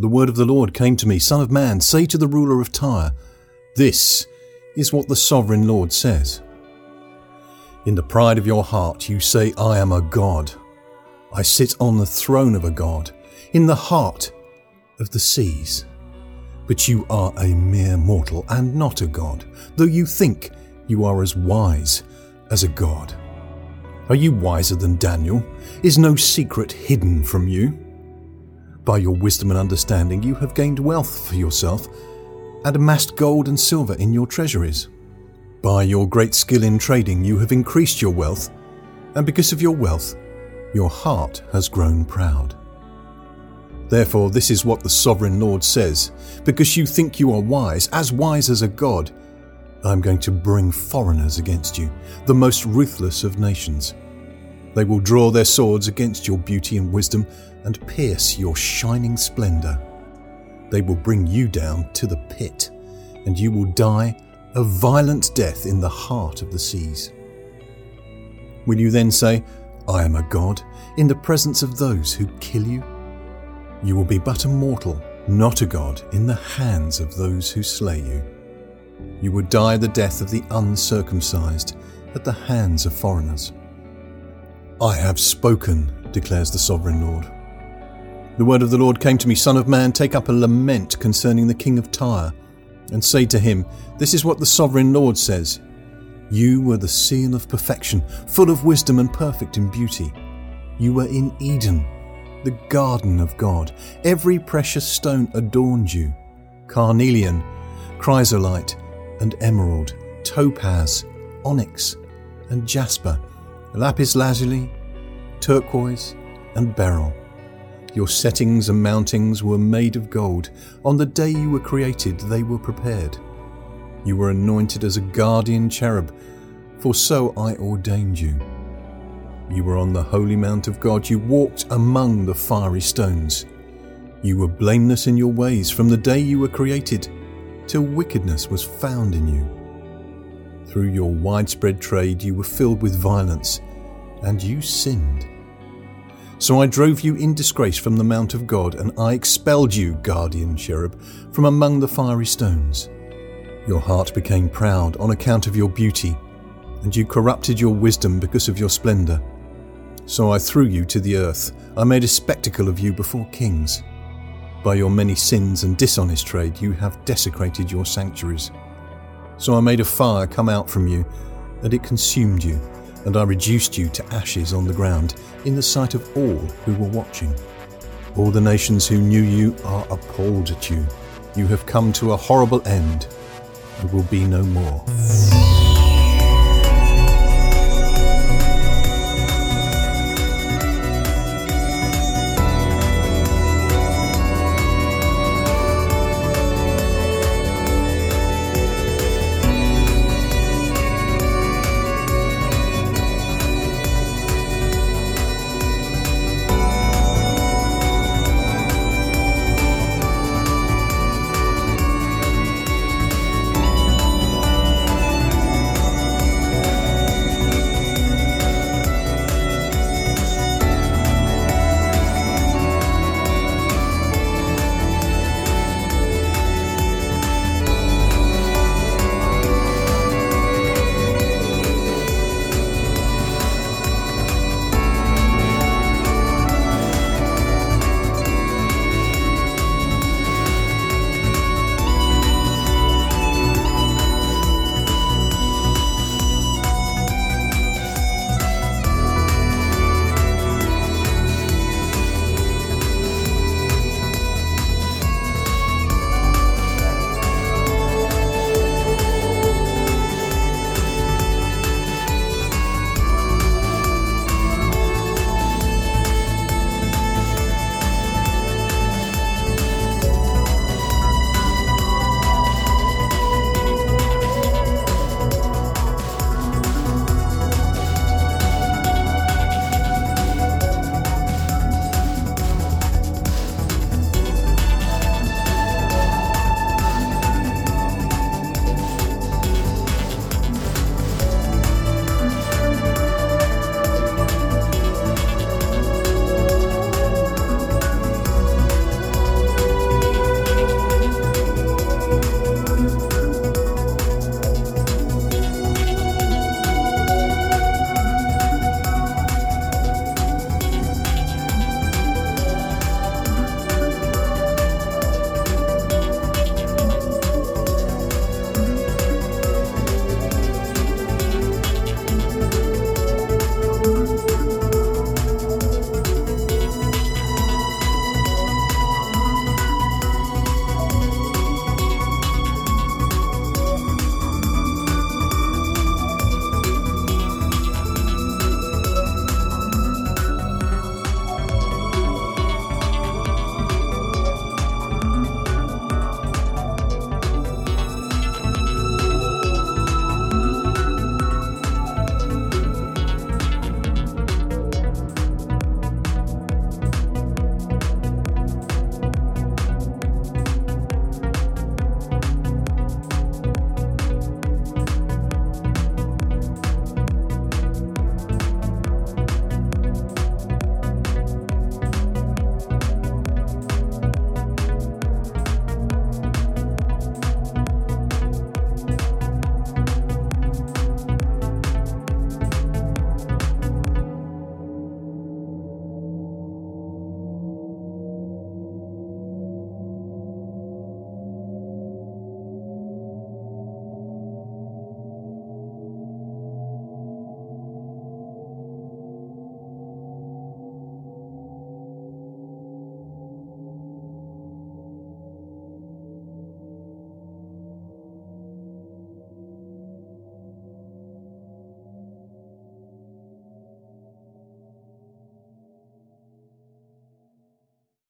The word of the Lord came to me, Son of man, say to the ruler of Tyre, This is what the sovereign Lord says. In the pride of your heart, you say, I am a God. I sit on the throne of a God, in the heart of the seas. But you are a mere mortal and not a God, though you think you are as wise as a God. Are you wiser than Daniel? Is no secret hidden from you? By your wisdom and understanding, you have gained wealth for yourself and amassed gold and silver in your treasuries. By your great skill in trading, you have increased your wealth, and because of your wealth, your heart has grown proud. Therefore, this is what the sovereign Lord says Because you think you are wise, as wise as a god, I am going to bring foreigners against you, the most ruthless of nations. They will draw their swords against your beauty and wisdom and pierce your shining splendour. They will bring you down to the pit, and you will die a violent death in the heart of the seas. Will you then say, I am a god, in the presence of those who kill you? You will be but a mortal, not a god, in the hands of those who slay you. You would die the death of the uncircumcised at the hands of foreigners. I have spoken, declares the sovereign Lord. The word of the Lord came to me, Son of man, take up a lament concerning the king of Tyre, and say to him, This is what the sovereign Lord says You were the seal of perfection, full of wisdom and perfect in beauty. You were in Eden, the garden of God. Every precious stone adorned you carnelian, chrysolite, and emerald, topaz, onyx, and jasper, lapis lazuli, turquoise, and beryl. Your settings and mountings were made of gold. On the day you were created, they were prepared. You were anointed as a guardian cherub, for so I ordained you. You were on the holy mount of God. You walked among the fiery stones. You were blameless in your ways from the day you were created till wickedness was found in you. Through your widespread trade, you were filled with violence, and you sinned. So I drove you in disgrace from the mount of God, and I expelled you, guardian cherub, from among the fiery stones. Your heart became proud on account of your beauty, and you corrupted your wisdom because of your splendour. So I threw you to the earth. I made a spectacle of you before kings. By your many sins and dishonest trade, you have desecrated your sanctuaries. So I made a fire come out from you, and it consumed you and I reduced you to ashes on the ground in the sight of all who were watching. All the nations who knew you are appalled at you. You have come to a horrible end and will be no more.